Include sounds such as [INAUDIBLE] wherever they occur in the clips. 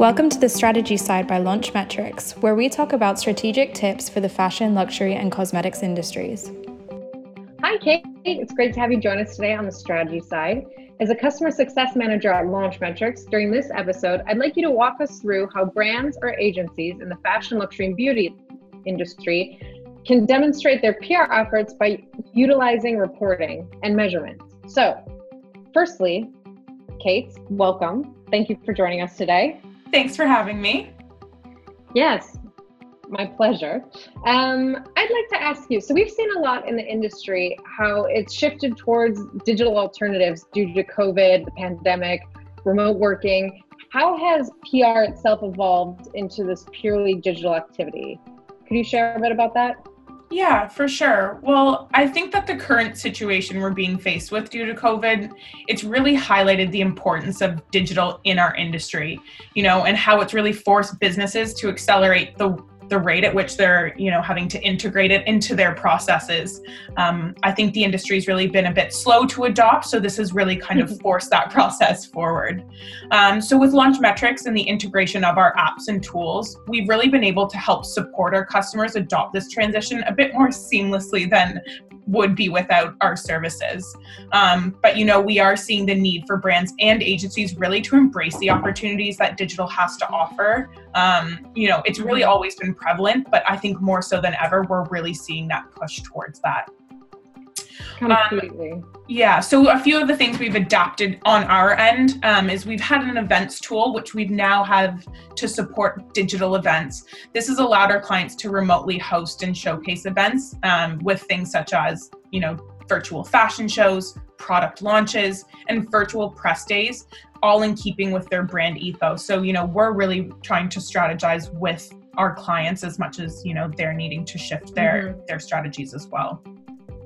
Welcome to the Strategy Side by Launchmetrics, where we talk about strategic tips for the fashion, luxury, and cosmetics industries. Hi, Kate. It's great to have you join us today on the strategy side. As a customer success manager at Launchmetrics, during this episode, I'd like you to walk us through how brands or agencies in the fashion, luxury, and beauty industry can demonstrate their PR efforts by utilizing reporting and measurement. So, firstly, Kate, welcome. Thank you for joining us today. Thanks for having me. Yes, my pleasure. Um, I'd like to ask you so, we've seen a lot in the industry how it's shifted towards digital alternatives due to COVID, the pandemic, remote working. How has PR itself evolved into this purely digital activity? Could you share a bit about that? Yeah, for sure. Well, I think that the current situation we're being faced with due to COVID, it's really highlighted the importance of digital in our industry, you know, and how it's really forced businesses to accelerate the the rate at which they're you know having to integrate it into their processes. Um, i think the industry's really been a bit slow to adopt so this has really kind of forced that [LAUGHS] process forward. Um, so with Launchmetrics and the integration of our apps and tools we've really been able to help support our customers adopt this transition a bit more seamlessly than would be without our services. Um, but you know, we are seeing the need for brands and agencies really to embrace the opportunities that digital has to offer. Um, you know, it's really mm-hmm. always been prevalent, but I think more so than ever, we're really seeing that push towards that. Completely. Um, yeah. So a few of the things we've adapted on our end um, is we've had an events tool, which we now have to support digital events. This has allowed our clients to remotely host and showcase events um, with things such as, you know, virtual fashion shows, product launches, and virtual press days, all in keeping with their brand ethos. So, you know, we're really trying to strategize with our clients as much as, you know, they're needing to shift their mm-hmm. their strategies as well.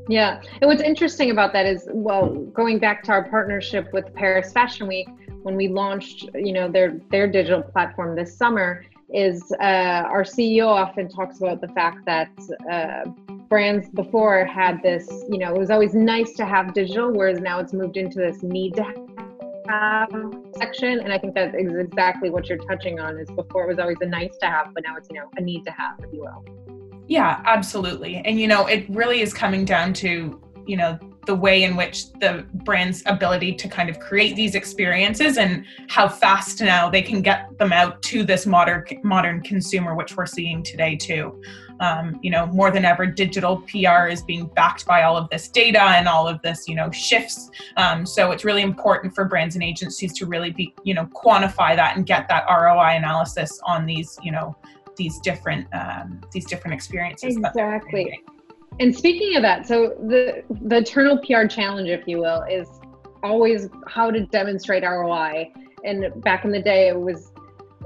Yeah. And what's interesting about that is, well, going back to our partnership with Paris Fashion Week, when we launched, you know, their their digital platform this summer, is uh, our CEO often talks about the fact that uh, brands before had this, you know, it was always nice to have digital, whereas now it's moved into this need to have section. And I think that is exactly what you're touching on. Is before it was always a nice to have, but now it's you know a need to have, if you will. Yeah, absolutely. And you know, it really is coming down to, you know, the way in which the brand's ability to kind of create these experiences and how fast now they can get them out to this modern modern consumer which we're seeing today too um, you know more than ever digital pr is being backed by all of this data and all of this you know shifts um, so it's really important for brands and agencies to really be you know quantify that and get that roi analysis on these you know these different um, these different experiences. Exactly. And speaking of that, so the the eternal PR challenge, if you will, is always how to demonstrate ROI. And back in the day, it was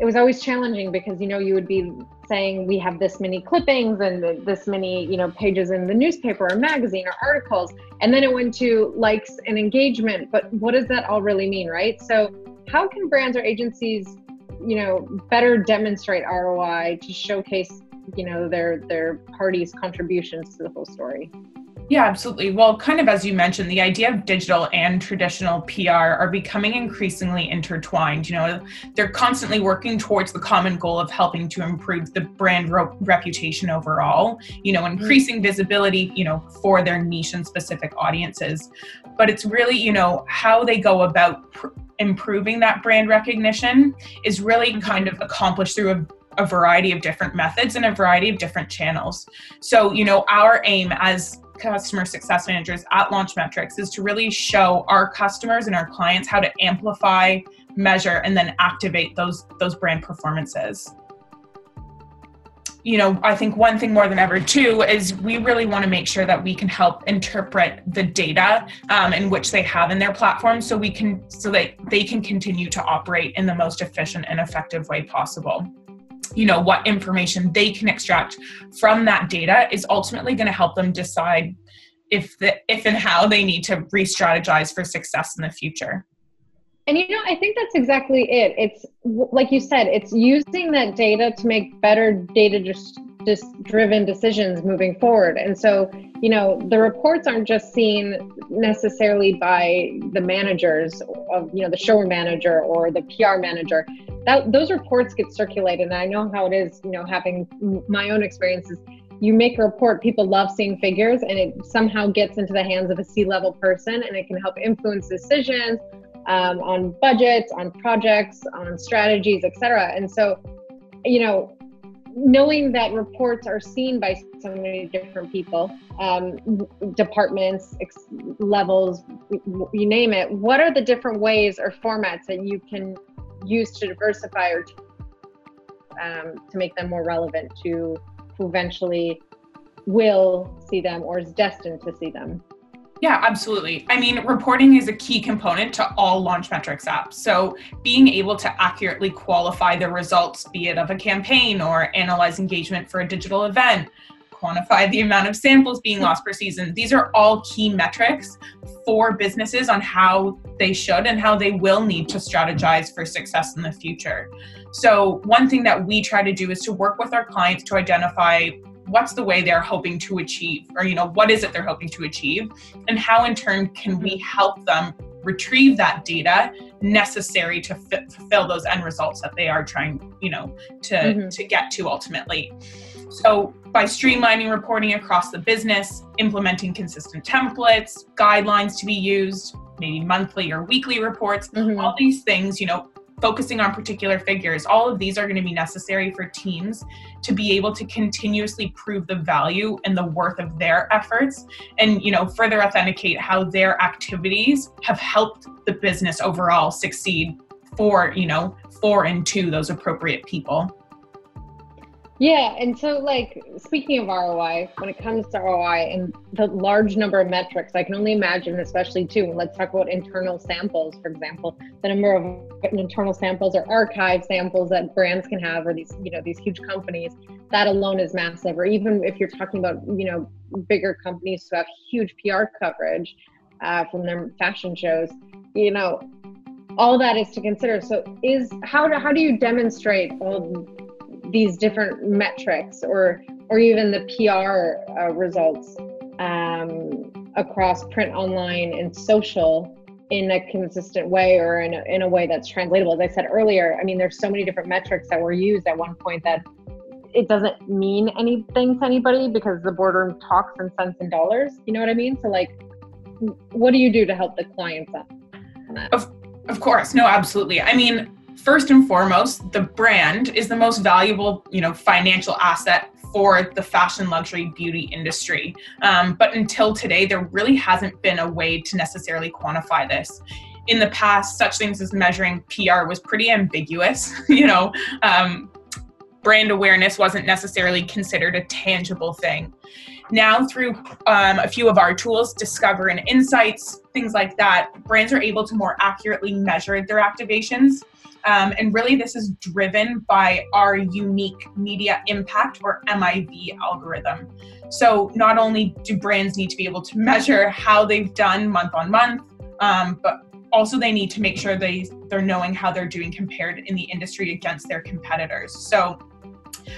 it was always challenging because you know you would be saying we have this many clippings and this many you know pages in the newspaper or magazine or articles and then it went to likes and engagement but what does that all really mean right so how can brands or agencies you know better demonstrate ROI to showcase you know their their party's contributions to the whole story. Yeah, absolutely. Well, kind of as you mentioned, the idea of digital and traditional PR are becoming increasingly intertwined. You know, they're constantly working towards the common goal of helping to improve the brand ro- reputation overall, you know, mm-hmm. increasing visibility, you know, for their niche and specific audiences. But it's really, you know, how they go about pr- improving that brand recognition is really mm-hmm. kind of accomplished through a a variety of different methods and a variety of different channels. So, you know, our aim as customer success managers at Launchmetrics is to really show our customers and our clients how to amplify, measure, and then activate those those brand performances you know, I think one thing more than ever too is we really want to make sure that we can help interpret the data um, in which they have in their platform, so we can so that they can continue to operate in the most efficient and effective way possible. You know what information they can extract from that data is ultimately going to help them decide if the if and how they need to re-strategize for success in the future. And you know, I think that's exactly it. It's like you said, it's using that data to make better data just just driven decisions moving forward. And so, you know, the reports aren't just seen necessarily by the managers of, you know, the showroom manager or the PR manager. that those reports get circulated and i know how it is you know having my own experiences you make a report people love seeing figures and it somehow gets into the hands of a c-level person and it can help influence decisions um, on budgets on projects on strategies etc and so you know knowing that reports are seen by so many different people, um, departments, ex- levels, you name it, what are the different ways or formats that you can use to diversify or um, to make them more relevant to who eventually will see them or is destined to see them? Yeah, absolutely. I mean, reporting is a key component to all Launchmetrics apps. So, being able to accurately qualify the results, be it of a campaign or analyze engagement for a digital event, quantify the amount of samples being lost per season, these are all key metrics for businesses on how they should and how they will need to strategize for success in the future. So, one thing that we try to do is to work with our clients to identify what's the way they're hoping to achieve or you know what is it they're hoping to achieve and how in turn can we help them retrieve that data necessary to f- fulfill those end results that they are trying you know to mm-hmm. to get to ultimately so by streamlining reporting across the business implementing consistent templates guidelines to be used maybe monthly or weekly reports mm-hmm. all these things you know focusing on particular figures. All of these are going to be necessary for teams to be able to continuously prove the value and the worth of their efforts and you know further authenticate how their activities have helped the business overall succeed for, you know, for and to those appropriate people. Yeah, and so like speaking of ROI, when it comes to ROI and the large number of metrics, I can only imagine, especially too. Let's talk about internal samples, for example. The number of internal samples or archive samples that brands can have, or these you know these huge companies, that alone is massive. Or even if you're talking about you know bigger companies who have huge PR coverage uh, from their fashion shows, you know, all that is to consider. So is how do how do you demonstrate all these different metrics or or even the PR uh, results um, across print, online, and social in a consistent way or in a, in a way that's translatable. As I said earlier, I mean, there's so many different metrics that were used at one point that it doesn't mean anything to anybody because the boardroom talks in cents and dollars. You know what I mean? So, like, what do you do to help the clients? Of, of course. No, absolutely. I mean, first and foremost, the brand is the most valuable, you know, financial asset for the fashion luxury beauty industry. Um, but until today, there really hasn't been a way to necessarily quantify this. In the past, such things as measuring PR was pretty ambiguous. [LAUGHS] you know, um, brand awareness wasn't necessarily considered a tangible thing. Now, through um, a few of our tools, Discover and Insights, things like that, brands are able to more accurately measure their activations um, and really, this is driven by our unique media impact or MIV algorithm. So, not only do brands need to be able to measure how they've done month on month, um, but also they need to make sure they, they're knowing how they're doing compared in the industry against their competitors. So,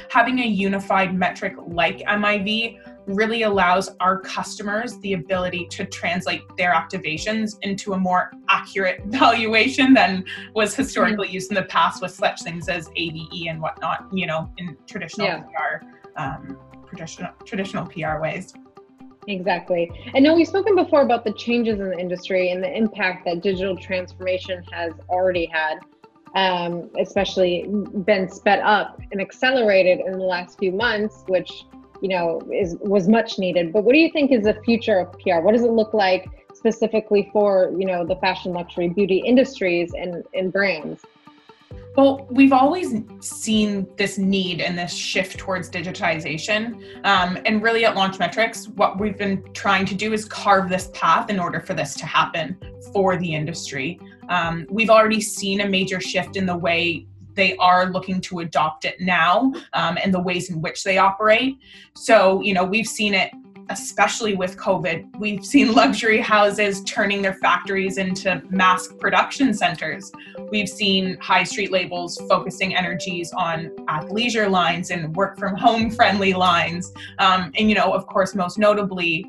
having a unified metric like MIV really allows our customers the ability to translate their activations into a more accurate [LAUGHS] valuation than was historically mm-hmm. used in the past with such things as AVE and whatnot, you know, in traditional yeah. PR, um, traditional, traditional PR ways. Exactly. And now we've spoken before about the changes in the industry and the impact that digital transformation has already had, um, especially been sped up and accelerated in the last few months, which you know is was much needed but what do you think is the future of pr what does it look like specifically for you know the fashion luxury beauty industries and, and brands well, we've always seen this need and this shift towards digitization. Um, and really, at Launchmetrics, what we've been trying to do is carve this path in order for this to happen for the industry. Um, we've already seen a major shift in the way they are looking to adopt it now um, and the ways in which they operate. So, you know, we've seen it especially with COVID. We've seen [LAUGHS] luxury houses turning their factories into mass production centers. We've seen high street labels focusing energies on athleisure lines and work from home friendly lines. Um, and, you know, of course, most notably,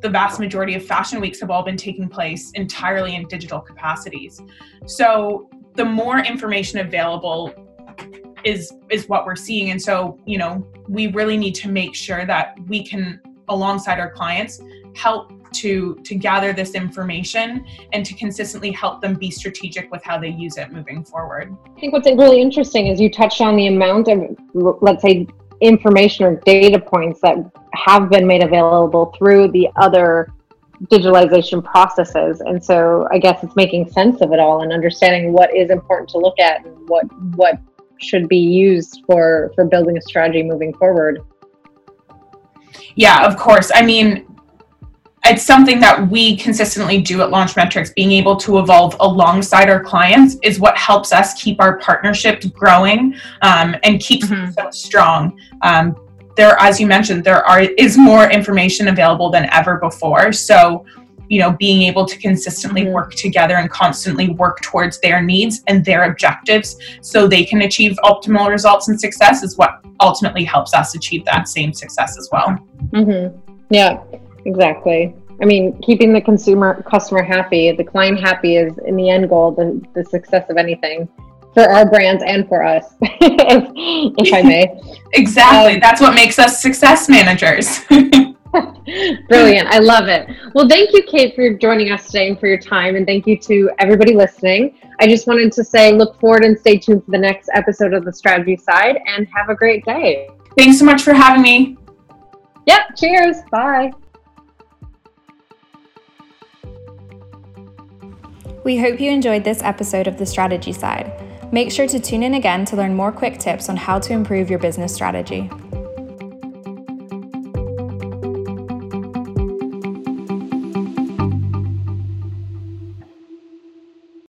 the vast majority of fashion weeks have all been taking place entirely in digital capacities. So the more information available is is what we're seeing. And so you know we really need to make sure that we can alongside our clients help to to gather this information and to consistently help them be strategic with how they use it moving forward. I think what's really interesting is you touched on the amount of let's say information or data points that have been made available through the other digitalization processes. And so i guess it's making sense of it all and understanding what is important to look at and what what should be used for for building a strategy moving forward. Yeah of course. I mean it's something that we consistently do at Launchmetrics. Being able to evolve alongside our clients is what helps us keep our partnership growing um, and keeps mm-hmm. so strong. Um, there as you mentioned there are is more information available than ever before so you know being able to consistently mm-hmm. work together and constantly work towards their needs and their objectives so they can achieve optimal results and success is what ultimately helps us achieve that same success as well mm-hmm. yeah exactly i mean keeping the consumer customer happy the client happy is in the end goal the, the success of anything for our brands and for us, [LAUGHS] if, if, I may. [LAUGHS] exactly. Um, That's what makes us success managers. [LAUGHS] Brilliant. I love it. Well, thank you, Kate, for joining us today and for your time. And thank you to everybody listening. I just wanted to say look forward and stay tuned for the next episode of the strategy side and have a great day. Thanks so much for having me. Yep. Cheers. Bye. We hope you enjoyed this episode of the strategy side. Make sure to tune in again to learn more quick tips on how to improve your business strategy.